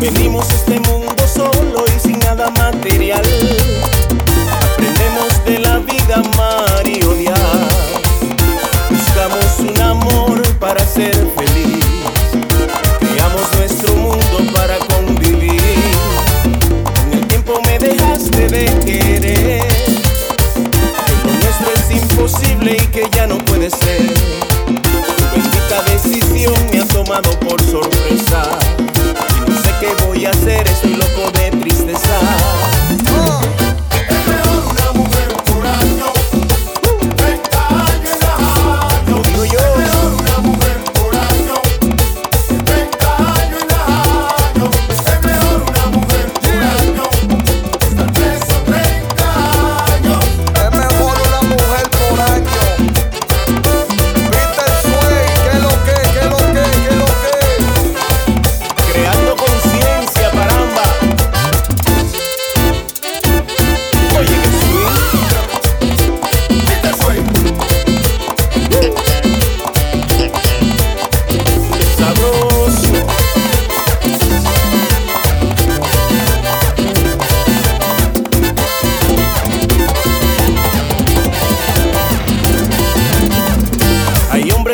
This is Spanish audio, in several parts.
Venimos a este mundo solo y sin nada material. Aprendemos de la vida amar y odiar. Buscamos un amor para ser feliz. Creamos nuestro mundo para convivir. En el tiempo me dejaste de querer. Que lo nuestro es imposible y que ya no puede ser. Tu bendita decisión me ha tomado por sorpresa hacer es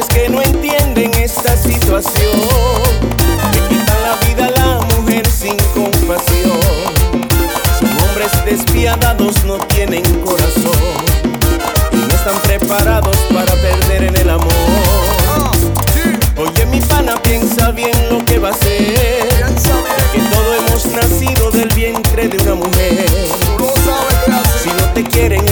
que no entienden esta situación. Le quitan la vida a la mujer sin compasión. Son hombres despiadados, no tienen corazón. Y no están preparados para perder en el amor. Oye, mi pana, piensa bien lo que va a hacer. Que todos hemos nacido del vientre de una mujer. Si no te quieren,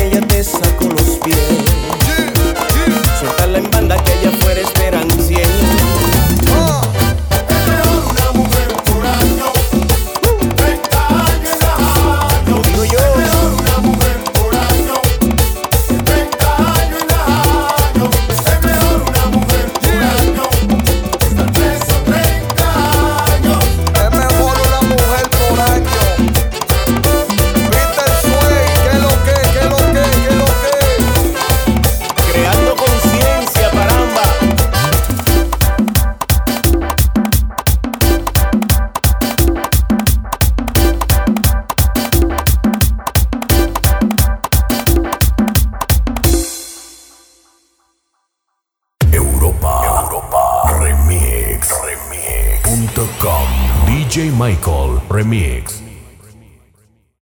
DJ Michael Remix